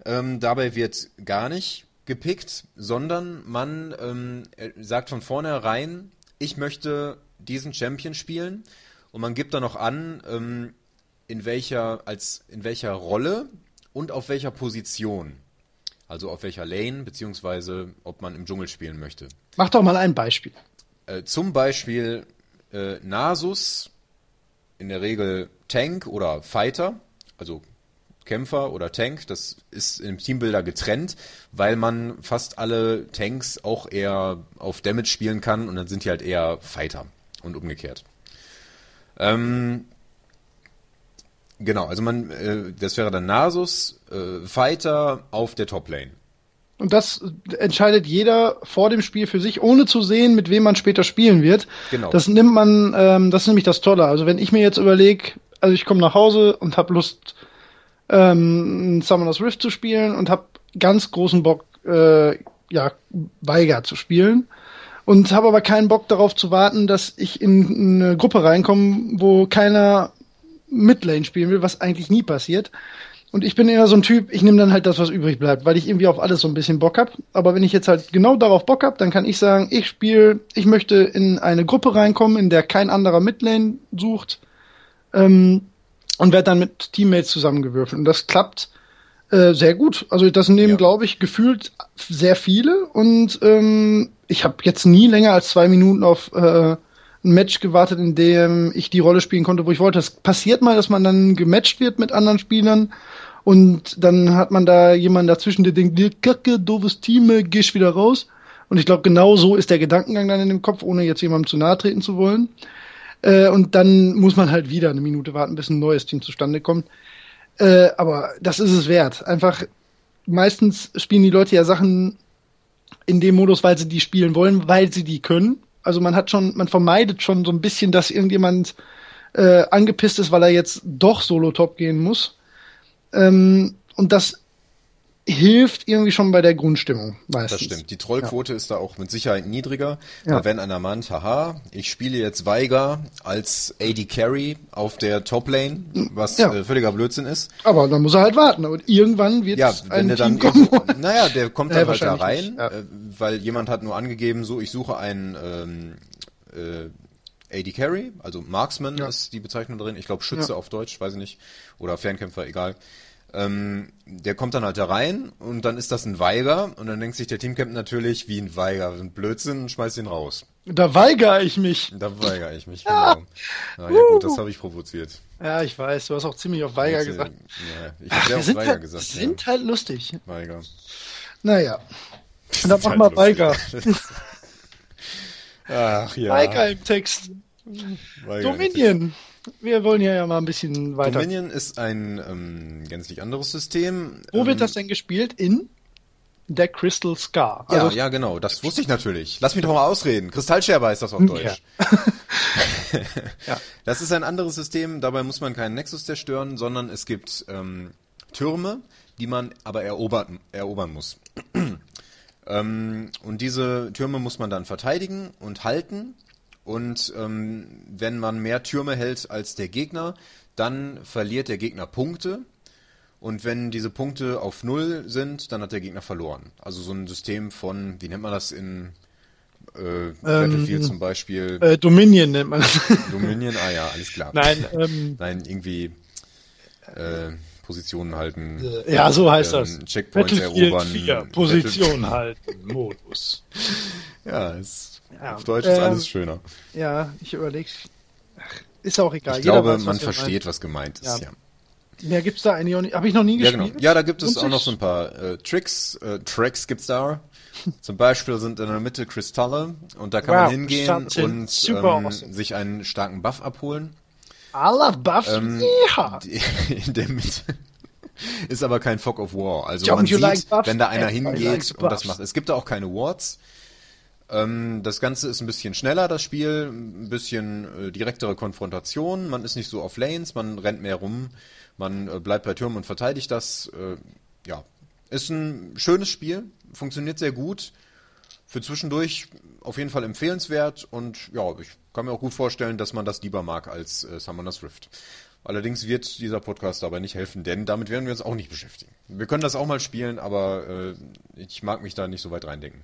Ähm, dabei wird gar nicht gepickt, sondern man ähm, sagt von vornherein, ich möchte diesen Champion spielen und man gibt dann noch an, ähm, in welcher als in welcher Rolle und auf welcher Position. Also auf welcher Lane, beziehungsweise ob man im Dschungel spielen möchte. Mach doch mal ein Beispiel. Äh, zum Beispiel äh, Nasus, in der Regel Tank oder Fighter, also Kämpfer oder Tank. Das ist im Teambuilder getrennt, weil man fast alle Tanks auch eher auf Damage spielen kann und dann sind die halt eher Fighter und umgekehrt. Ähm, genau, also man, äh, das wäre dann Nasus, äh, Fighter auf der Top-Lane. Und das entscheidet jeder vor dem Spiel für sich, ohne zu sehen, mit wem man später spielen wird. Genau. Das nimmt man, ähm, das ist nämlich das Tolle. Also wenn ich mir jetzt überlege, also ich komme nach Hause und habe Lust, ähm, Summoner's Rift zu spielen und habe ganz großen Bock, äh, ja, Weiger zu spielen. Und habe aber keinen Bock darauf zu warten, dass ich in eine Gruppe reinkomme, wo keiner Midlane spielen will, was eigentlich nie passiert. Und ich bin eher so ein Typ, ich nehme dann halt das, was übrig bleibt, weil ich irgendwie auf alles so ein bisschen Bock hab. Aber wenn ich jetzt halt genau darauf Bock hab, dann kann ich sagen, ich spiele, ich möchte in eine Gruppe reinkommen, in der kein anderer Midlane sucht. Ähm, und werde dann mit Teammates zusammengewürfelt. Und das klappt äh, sehr gut. Also das nehmen, ja. glaube ich, gefühlt sehr viele. Und ähm, ich habe jetzt nie länger als zwei Minuten auf äh, ein Match gewartet, in dem ich die Rolle spielen konnte, wo ich wollte. Es passiert mal, dass man dann gematcht wird mit anderen Spielern. Und dann hat man da jemanden dazwischen, der denkt, kacke, doofes Team, äh, gehst wieder raus. Und ich glaube, genau so ist der Gedankengang dann in dem Kopf, ohne jetzt jemandem zu nahe treten zu wollen. Äh, und dann muss man halt wieder eine Minute warten, bis ein neues Team zustande kommt. Äh, aber das ist es wert. Einfach, meistens spielen die Leute ja Sachen in dem Modus, weil sie die spielen wollen, weil sie die können. Also man hat schon, man vermeidet schon so ein bisschen, dass irgendjemand äh, angepisst ist, weil er jetzt doch Solo-Top gehen muss. Ähm, und das hilft irgendwie schon bei der Grundstimmung meistens. Das stimmt. Die Trollquote ja. ist da auch mit Sicherheit niedriger. Ja. Wenn einer meint, haha, ich spiele jetzt Weiger als AD Carry auf der Toplane, was ja. äh, völliger Blödsinn ist. Aber dann muss er halt warten und irgendwann wird ja, wenn der dann kommen. Naja, der kommt dann halt da rein, äh, weil jemand hat nur angegeben, so ich suche einen ähm, äh, AD Carry, also Marksman ist die Bezeichnung drin. Ich glaube Schütze auf Deutsch, weiß ich nicht. Oder Fernkämpfer, egal. Ähm, der kommt dann halt da rein und dann ist das ein Weiger und dann denkt sich der Teamcamp natürlich, wie ein Weiger, ein Blödsinn und schmeißt ihn raus. Da weigere ich mich. Da weigere ich mich, genau. Na, ja gut, das habe ich provoziert. Ja, ich weiß, du hast auch ziemlich auf Weiger Jetzt, gesagt. Ja, ich habe auf Weiger halt, gesagt. Die sind ja. halt lustig. Weiger. Naja. Und dann mach halt mal Weiger. Ach ja. Weiger im Text. Dominion. Wir wollen ja, ja mal ein bisschen weiter. Dominion ist ein ähm, gänzlich anderes System. Wo ähm, wird das denn gespielt? In der Crystal Scar. Ja, Also, ja, genau. Das wusste ich natürlich. Lass mich doch mal ausreden. Kristallscherbe heißt das auf Deutsch. Ja. Das ist ein anderes System. Dabei muss man keinen Nexus zerstören, sondern es gibt ähm, Türme, die man aber erobern, erobern muss. ähm, und diese Türme muss man dann verteidigen und halten. Und ähm, wenn man mehr Türme hält als der Gegner, dann verliert der Gegner Punkte. Und wenn diese Punkte auf Null sind, dann hat der Gegner verloren. Also so ein System von, wie nennt man das in äh, Battlefield zum Beispiel? äh, Dominion nennt man das. Dominion, ah ja, alles klar. Nein, ähm, Nein, irgendwie äh, Positionen halten. äh, ja, so heißt ähm, das. Checkpoints Battlefield erobern. 4, Position halten, Modus. Ja, ist, Ja, auf Deutsch ist ähm, alles schöner. Ja, ich überlege. Ist auch egal. Ich Jeder glaube, weiß, man versteht, was gemeint ist. Ja. Ja. Mehr gibt's da eigentlich auch nicht. Habe ich noch nie ja gespielt. genau. Ja, da gibt es Lohnt auch noch so ein paar äh, Tricks. Äh, Tricks gibt's da. Zum Beispiel sind in der Mitte Kristalle und da kann Wow, man hingehen sind und super ähm, awesome. sich einen starken Buff abholen. Love Buffs. Ähm, ja. die- in der Mitte ist aber kein Fog of War. Also Don't man sieht, like wenn da einer hingeht und das macht. Es gibt da auch keine Wards. Ähm, das Ganze ist ein bisschen schneller, das Spiel, ein bisschen äh, direktere Konfrontation. Man ist nicht so auf Lanes, man rennt mehr rum, man äh, bleibt bei Türmen und verteidigt das. Äh, ja, ist ein schönes Spiel, funktioniert sehr gut. Für zwischendurch auf jeden Fall empfehlenswert und ja, ich kann mir auch gut vorstellen, dass man das lieber mag als Summoner's Rift. Allerdings wird dieser Podcast dabei nicht helfen, denn damit werden wir uns auch nicht beschäftigen. Wir können das auch mal spielen, aber ich mag mich da nicht so weit reindenken.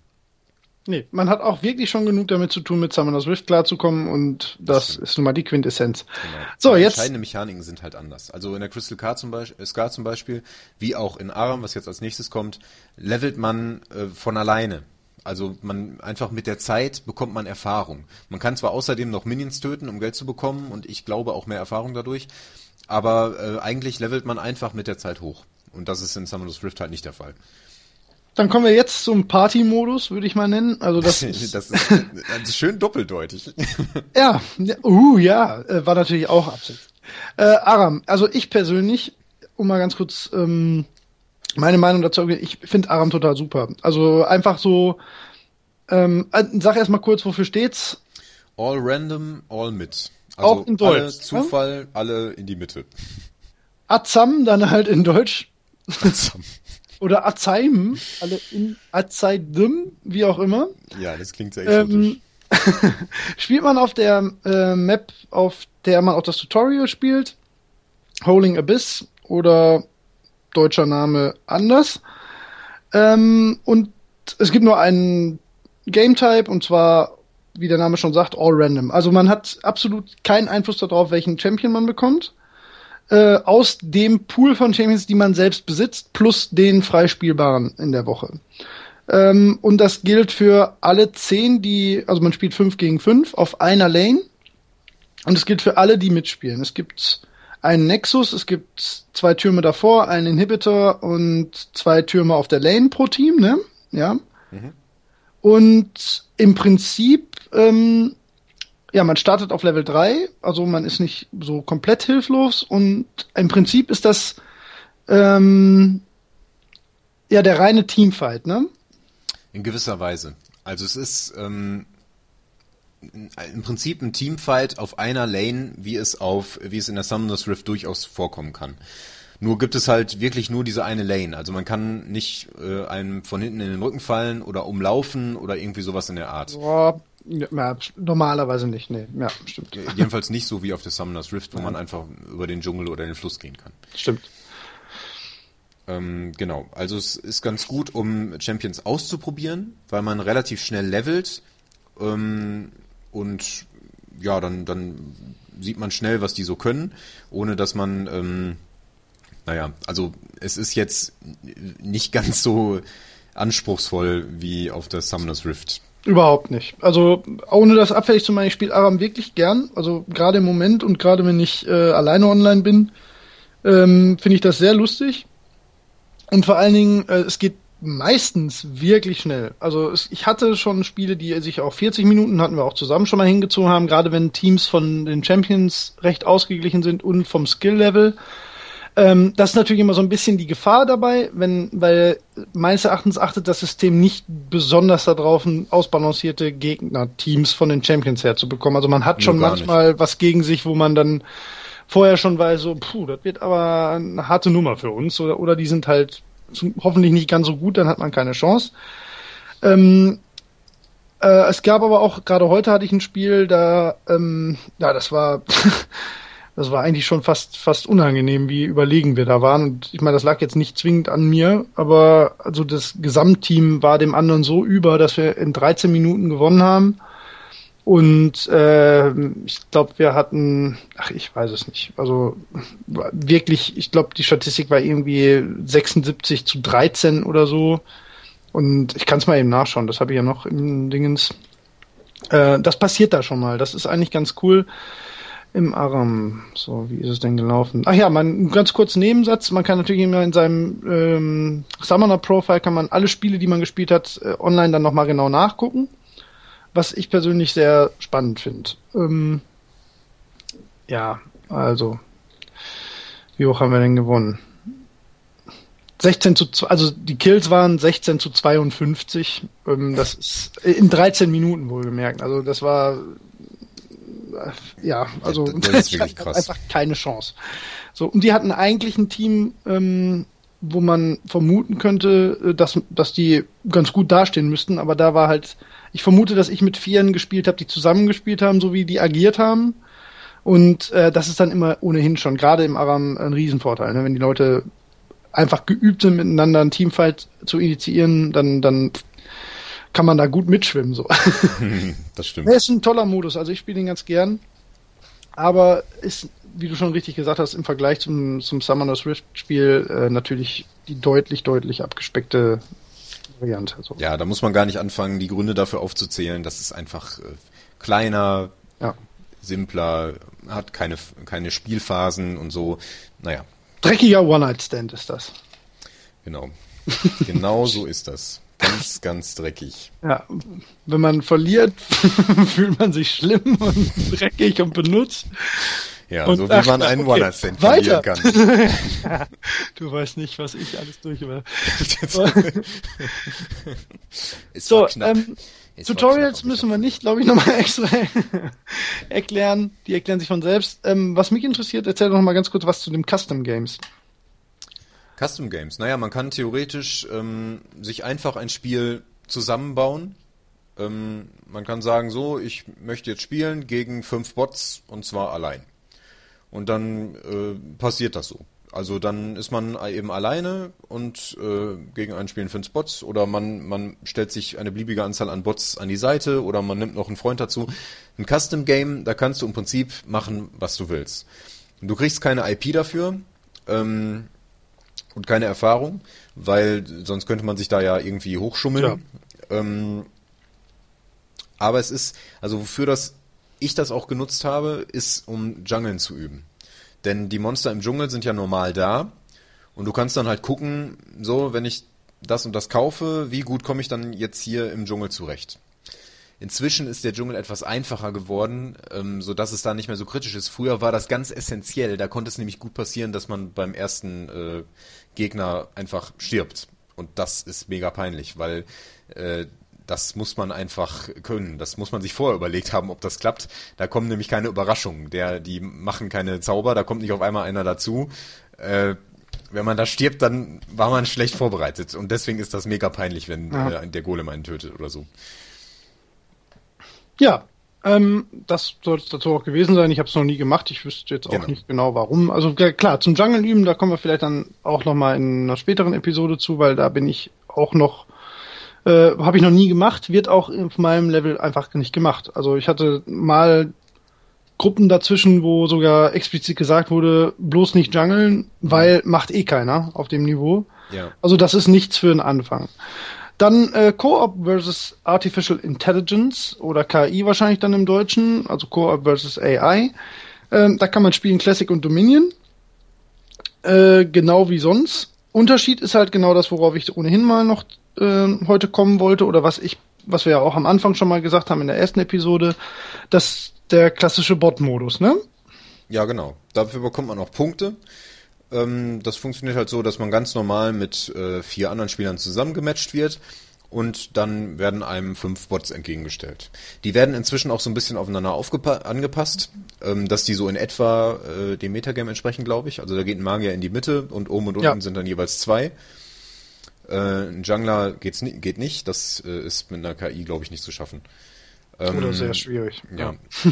Nee, man hat auch wirklich schon genug damit zu tun, mit Summoner's Rift klarzukommen und das ist nun mal die Quintessenz. Genau. So, Aber jetzt. Entscheidende Mechaniken sind halt anders. Also in der Crystal Scar zum, Beispiel, äh, Scar zum Beispiel, wie auch in Aram, was jetzt als nächstes kommt, levelt man äh, von alleine. Also man einfach mit der Zeit bekommt man Erfahrung. Man kann zwar außerdem noch Minions töten, um Geld zu bekommen und ich glaube auch mehr Erfahrung dadurch, aber äh, eigentlich levelt man einfach mit der Zeit hoch. Und das ist in Summoner's Rift halt nicht der Fall. Dann kommen wir jetzt zum Party-Modus, würde ich mal nennen. Also das, ist, das, ist, ist schön doppeldeutig. ja, ja, uh, ja, äh, war natürlich auch Absicht. Äh, Aram, also ich persönlich, um mal ganz kurz ähm, meine Meinung dazu, ich finde Aram total super. Also einfach so, ähm, äh, sag erst mal kurz, wofür steht's? All random, all mit. Also Auch in Deutsch, alle ne? Zufall, alle in die Mitte. Azam dann halt in Deutsch oder Azaim, alle in Azaidum, wie auch immer. Ja, das klingt sehr exotisch. Ähm, spielt man auf der äh, Map, auf der man auch das Tutorial spielt, Holding Abyss oder deutscher Name anders. Ähm, und es gibt nur einen Game Type und zwar, wie der Name schon sagt, all random. Also man hat absolut keinen Einfluss darauf, welchen Champion man bekommt. Äh, aus dem Pool von Champions, die man selbst besitzt, plus den freispielbaren in der Woche. Ähm, und das gilt für alle zehn, die, also man spielt fünf gegen fünf auf einer Lane. Und es gilt für alle, die mitspielen. Es gibt einen Nexus, es gibt zwei Türme davor, einen Inhibitor und zwei Türme auf der Lane pro Team, ne? Ja. Und im Prinzip, ähm, ja, man startet auf Level 3, also man ist nicht so komplett hilflos und im Prinzip ist das ähm, ja der reine Teamfight, ne? In gewisser Weise. Also es ist ähm, im Prinzip ein Teamfight auf einer Lane, wie es auf, wie es in der Summoner's Rift durchaus vorkommen kann. Nur gibt es halt wirklich nur diese eine Lane. Also man kann nicht äh, einem von hinten in den Rücken fallen oder umlaufen oder irgendwie sowas in der Art. Boah, ja, normalerweise nicht, nee. Ja, stimmt. Jedenfalls nicht so wie auf der Summoner's Rift, wo man einfach über den Dschungel oder den Fluss gehen kann. Stimmt. Ähm, genau, also es ist ganz gut, um Champions auszuprobieren, weil man relativ schnell levelt ähm, und ja, dann, dann sieht man schnell, was die so können, ohne dass man, ähm, naja, also es ist jetzt nicht ganz so anspruchsvoll wie auf der Summoner's Rift. Überhaupt nicht. Also ohne das abfällig zu meinen, ich spiele Aram wirklich gern. Also gerade im Moment und gerade wenn ich äh, alleine online bin, ähm, finde ich das sehr lustig. Und vor allen Dingen, äh, es geht meistens wirklich schnell. Also es, ich hatte schon Spiele, die sich auch 40 Minuten hatten wir auch zusammen schon mal hingezogen haben, gerade wenn Teams von den Champions recht ausgeglichen sind und vom Skill-Level. Ähm, das ist natürlich immer so ein bisschen die Gefahr dabei, wenn, weil meines Erachtens achtet das System nicht besonders darauf, ausbalancierte Gegner-Teams von den Champions herzubekommen. Also man hat schon manchmal nicht. was gegen sich, wo man dann vorher schon weiß, so, puh, das wird aber eine harte Nummer für uns. Oder, oder die sind halt hoffentlich nicht ganz so gut, dann hat man keine Chance. Ähm, äh, es gab aber auch, gerade heute hatte ich ein Spiel, da, ähm, ja, das war, das war eigentlich schon fast, fast unangenehm, wie überlegen wir da waren. Und ich meine, das lag jetzt nicht zwingend an mir, aber also das Gesamtteam war dem anderen so über, dass wir in 13 Minuten gewonnen haben. Und äh, ich glaube, wir hatten, ach, ich weiß es nicht. Also wirklich, ich glaube, die Statistik war irgendwie 76 zu 13 oder so. Und ich kann es mal eben nachschauen, das habe ich ja noch im Dingens. Äh, das passiert da schon mal. Das ist eigentlich ganz cool im Aram. So, wie ist es denn gelaufen? Ach ja, man, ganz kurz Nebensatz. Man kann natürlich immer in seinem ähm, Summoner Profile kann man alle Spiele, die man gespielt hat, äh, online dann nochmal genau nachgucken was ich persönlich sehr spannend finde. Ähm, ja, also, wie hoch haben wir denn gewonnen? 16 zu, also die Kills waren 16 zu 52. Ähm, das ist in 13 Minuten wohlgemerkt. Also das war, ja, also das, das einfach keine Chance. So, und die hatten eigentlich ein Team, ähm, wo man vermuten könnte, äh, dass, dass die ganz gut dastehen müssten, aber da war halt ich vermute, dass ich mit Vieren gespielt habe, die zusammengespielt haben, so wie die agiert haben. Und äh, das ist dann immer ohnehin schon, gerade im Aram, ein Riesenvorteil. Ne? Wenn die Leute einfach geübt sind, miteinander einen Teamfight zu initiieren, dann, dann kann man da gut mitschwimmen. So. Das stimmt. Er ist ein toller Modus, also ich spiele ihn ganz gern. Aber ist, wie du schon richtig gesagt hast, im Vergleich zum, zum Summoner's Rift Spiel äh, natürlich die deutlich, deutlich abgespeckte Variante. So. Ja, da muss man gar nicht anfangen, die Gründe dafür aufzuzählen. Das ist einfach äh, kleiner, ja. simpler, hat keine, keine Spielphasen und so. Naja. Dreckiger One-Night-Stand ist das. Genau. genau so ist das. Ganz, ganz dreckig. Ja, wenn man verliert, fühlt man sich schlimm und dreckig und benutzt. Ja, und, so wie ach, man einen okay, One-Night-Stand verlieren kann. du weißt nicht, was ich alles durch war. so, ähm, Tutorials müssen wir nicht, glaube ich, nochmal extra erklären. Die erklären sich von selbst. Ähm, was mich interessiert, erzähl doch noch mal ganz kurz was zu den Custom Games. Custom Games, naja, man kann theoretisch ähm, sich einfach ein Spiel zusammenbauen. Ähm, man kann sagen, so, ich möchte jetzt spielen gegen fünf Bots und zwar allein. Und dann äh, passiert das so. Also dann ist man eben alleine und äh, gegen einen spielen fünf Bots oder man, man stellt sich eine beliebige Anzahl an Bots an die Seite oder man nimmt noch einen Freund dazu. Ein Custom Game, da kannst du im Prinzip machen, was du willst. Du kriegst keine IP dafür ähm, und keine Erfahrung, weil sonst könnte man sich da ja irgendwie hochschummeln. Ja. Ähm, aber es ist, also wofür das ich das auch genutzt habe, ist, um Jungeln zu üben. Denn die Monster im Dschungel sind ja normal da. Und du kannst dann halt gucken, so, wenn ich das und das kaufe, wie gut komme ich dann jetzt hier im Dschungel zurecht. Inzwischen ist der Dschungel etwas einfacher geworden, ähm, so dass es da nicht mehr so kritisch ist. Früher war das ganz essentiell. Da konnte es nämlich gut passieren, dass man beim ersten äh, Gegner einfach stirbt. Und das ist mega peinlich, weil äh, das muss man einfach können. Das muss man sich vorher überlegt haben, ob das klappt. Da kommen nämlich keine Überraschungen. Der, die machen keine Zauber, da kommt nicht auf einmal einer dazu. Äh, wenn man da stirbt, dann war man schlecht vorbereitet. Und deswegen ist das mega peinlich, wenn ja. äh, der Golem einen tötet oder so. Ja, ähm, das soll es dazu auch gewesen sein. Ich habe es noch nie gemacht. Ich wüsste jetzt auch genau. nicht genau warum. Also klar, zum Jungle üben, da kommen wir vielleicht dann auch noch mal in einer späteren Episode zu, weil da bin ich auch noch äh, Habe ich noch nie gemacht, wird auch auf meinem Level einfach nicht gemacht. Also ich hatte mal Gruppen dazwischen, wo sogar explizit gesagt wurde, bloß nicht jungeln, weil macht eh keiner auf dem Niveau. Ja. Also das ist nichts für einen Anfang. Dann äh, Co-op versus Artificial Intelligence oder KI wahrscheinlich dann im Deutschen, also Co-op versus AI. Ähm, da kann man spielen Classic und Dominion. Äh, genau wie sonst. Unterschied ist halt genau das, worauf ich ohnehin mal noch äh, heute kommen wollte oder was ich, was wir ja auch am Anfang schon mal gesagt haben in der ersten Episode, dass der klassische Bot-Modus, ne? Ja, genau. Dafür bekommt man auch Punkte. Ähm, das funktioniert halt so, dass man ganz normal mit äh, vier anderen Spielern zusammengematcht wird und dann werden einem fünf Bots entgegengestellt. Die werden inzwischen auch so ein bisschen aufeinander angepasst, ähm, dass die so in etwa äh, dem Metagame entsprechen, glaube ich. Also da geht ein Magier in die Mitte und oben und unten ja. sind dann jeweils zwei. Äh, ein Jungler geht's ni geht nicht, das äh, ist mit einer KI, glaube ich, nicht zu schaffen. Ähm, Oder sehr schwierig. Ja. ja.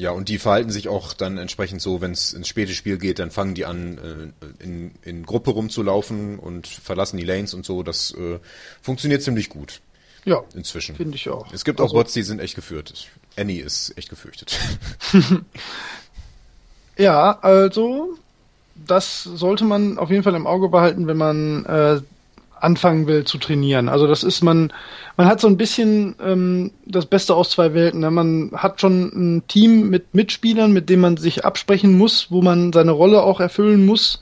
Ja, und die verhalten sich auch dann entsprechend so, wenn es ins späte Spiel geht, dann fangen die an, äh, in, in Gruppe rumzulaufen und verlassen die Lanes und so. Das äh, funktioniert ziemlich gut. Ja. Inzwischen. Finde ich auch. Es gibt also, auch Bots, die sind echt geführt. Annie ist echt gefürchtet. ja, also das sollte man auf jeden Fall im Auge behalten, wenn man äh, anfangen will zu trainieren. Also das ist man, man hat so ein bisschen ähm, das Beste aus zwei Welten. Ne? Man hat schon ein Team mit Mitspielern, mit dem man sich absprechen muss, wo man seine Rolle auch erfüllen muss.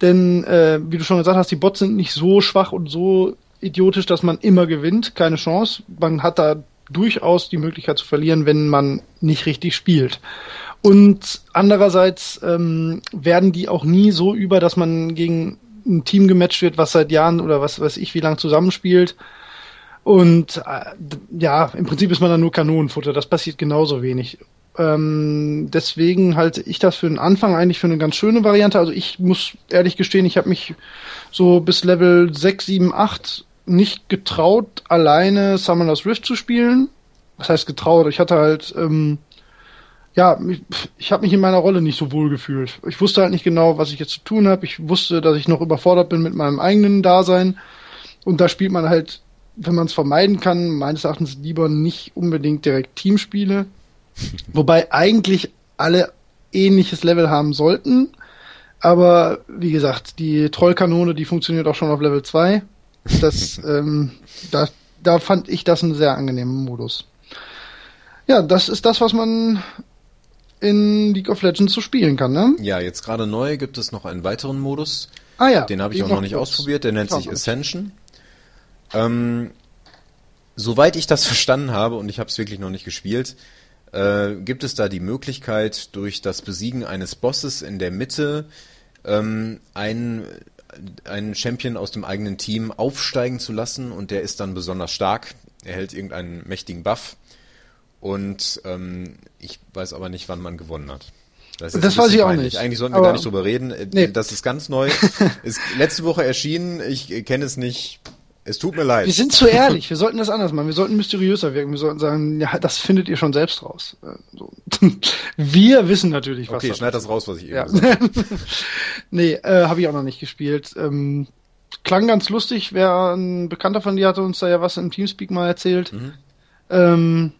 Denn, äh, wie du schon gesagt hast, die Bots sind nicht so schwach und so idiotisch, dass man immer gewinnt. Keine Chance. Man hat da durchaus die Möglichkeit zu verlieren, wenn man nicht richtig spielt. Und andererseits ähm, werden die auch nie so über, dass man gegen ein Team gematcht wird, was seit Jahren oder was weiß ich wie lang zusammenspielt. Und äh, ja, im Prinzip ist man dann nur Kanonenfutter. Das passiert genauso wenig. Ähm, deswegen halte ich das für den Anfang eigentlich für eine ganz schöne Variante. Also ich muss ehrlich gestehen, ich habe mich so bis Level 6, 7, 8 nicht getraut, alleine Summoner's Rift zu spielen. Was heißt getraut? Ich hatte halt ähm, ja, ich, habe mich in meiner Rolle nicht so wohl gefühlt. Ich wusste halt nicht genau, was ich jetzt zu tun habe. Ich wusste, dass ich noch überfordert bin mit meinem eigenen Dasein. Und da spielt man halt, wenn man es vermeiden kann, meines Erachtens lieber nicht unbedingt direkt Teamspiele. Wobei eigentlich alle ähnliches Level haben sollten. Aber wie gesagt, die Trollkanone, die funktioniert auch schon auf Level 2. Das, ähm, da, da fand ich das einen sehr angenehmen Modus. Ja, das ist das, was man in League of Legends zu spielen kann, ne? Ja, jetzt gerade neu gibt es noch einen weiteren Modus. Ah ja. Den habe ich auch noch nicht kurz. ausprobiert, der nennt sich Ascension. Ähm, soweit ich das verstanden habe, und ich habe es wirklich noch nicht gespielt, äh, gibt es da die Möglichkeit, durch das Besiegen eines Bosses in der Mitte ähm, einen, einen Champion aus dem eigenen Team aufsteigen zu lassen und der ist dann besonders stark, erhält irgendeinen mächtigen Buff und ähm, ich weiß aber nicht, wann man gewonnen hat. Das, das weiß ich auch nicht. Eigentlich sollten wir aber gar nicht drüber reden. Äh, nee. Das ist ganz neu. ist letzte Woche erschienen. Ich kenne es nicht. Es tut mir leid. Wir sind zu ehrlich. Wir sollten das anders machen. Wir sollten mysteriöser wirken. Wir sollten sagen, ja, das findet ihr schon selbst raus. Äh, so. Wir wissen natürlich, was. Okay, schneid das raus, was ich eben ja. gesagt habe. nee, äh, habe ich auch noch nicht gespielt. Ähm, klang ganz lustig. Wer ein Bekannter von dir hatte uns da ja was im Teamspeak mal erzählt. Mhm. Ähm,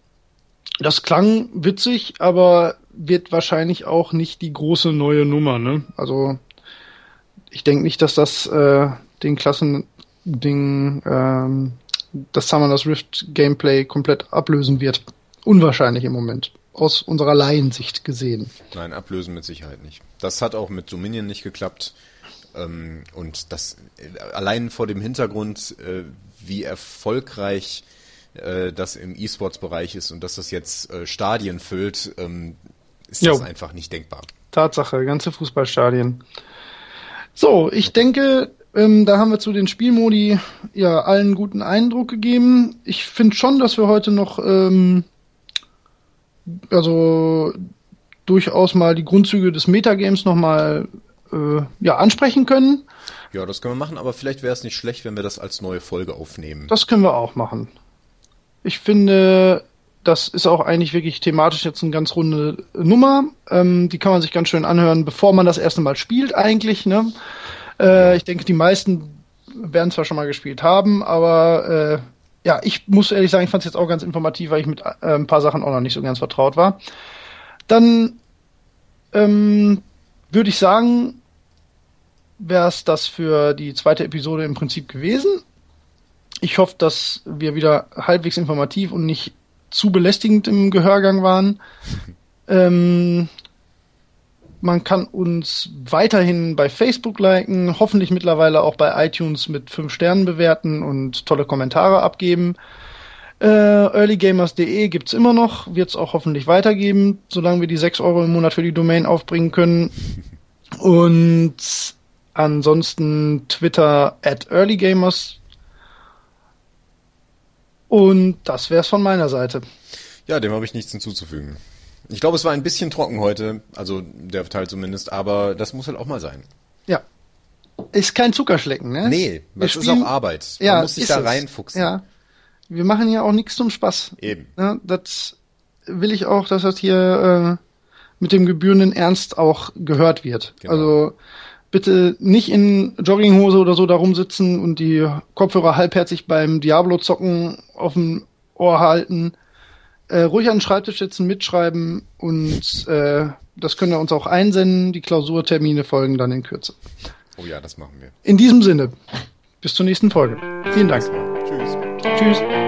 das klang witzig, aber wird wahrscheinlich auch nicht die große neue Nummer, ne? Also ich denke nicht, dass das äh, den Klassen Ding ähm, das Summoners Rift Gameplay komplett ablösen wird. Unwahrscheinlich im Moment. Aus unserer Laiensicht gesehen. Nein, ablösen mit Sicherheit nicht. Das hat auch mit Dominion nicht geklappt. Ähm, und das äh, allein vor dem Hintergrund, äh, wie erfolgreich äh, das im E-Sports-Bereich ist und dass das jetzt äh, Stadien füllt, ähm, ist jo. das einfach nicht denkbar. Tatsache, ganze Fußballstadien. So, ich denke, ähm, da haben wir zu den Spielmodi ja allen guten Eindruck gegeben. Ich finde schon, dass wir heute noch ähm, also durchaus mal die Grundzüge des Metagames nochmal äh, ja, ansprechen können. Ja, das können wir machen, aber vielleicht wäre es nicht schlecht, wenn wir das als neue Folge aufnehmen. Das können wir auch machen. Ich finde, das ist auch eigentlich wirklich thematisch jetzt eine ganz runde Nummer. Ähm, die kann man sich ganz schön anhören, bevor man das erste Mal spielt eigentlich. Ne? Äh, ich denke, die meisten werden zwar schon mal gespielt haben, aber äh, ja, ich muss ehrlich sagen, ich fand es jetzt auch ganz informativ, weil ich mit äh, ein paar Sachen auch noch nicht so ganz vertraut war. Dann ähm, würde ich sagen, wäre es das für die zweite Episode im Prinzip gewesen ich hoffe, dass wir wieder halbwegs informativ und nicht zu belästigend im Gehörgang waren. ähm, Man kann uns weiterhin bei Facebook liken, hoffentlich mittlerweile auch bei iTunes mit 5 Sternen bewerten und tolle Kommentare abgeben. Äh, earlygamers.de gibt's immer noch, wird's auch hoffentlich weitergeben, solange wir die 6 Euro im Monat für die Domain aufbringen können. Und ansonsten Twitter at earlygamers. Und das wär's von meiner Seite. Ja, dem habe ich nichts hinzuzufügen. Ich glaube, es war ein bisschen trocken heute, also der Teil zumindest, aber das muss halt auch mal sein. Ja. Ist kein Zuckerschlecken, ne? Nee, das ist auch Arbeit. Man ja, muss sich ist da es. reinfuchsen. Ja. Wir machen ja auch nichts zum Spaß. Eben. Ja, das will ich auch, dass das hier äh, mit dem gebührenden Ernst auch gehört wird. Genau. Also bitte nicht in Jogginghose oder so da rumsitzen und die Kopfhörer halbherzig beim Diablo-Zocken auf dem Ohr halten. Äh, ruhig an den Schreibtisch sitzen, mitschreiben und äh, das können wir uns auch einsenden. Die Klausurtermine folgen dann in Kürze. Oh ja, das machen wir. In diesem Sinne, bis zur nächsten Folge. Vielen Dank. Tschüss. Tschüss.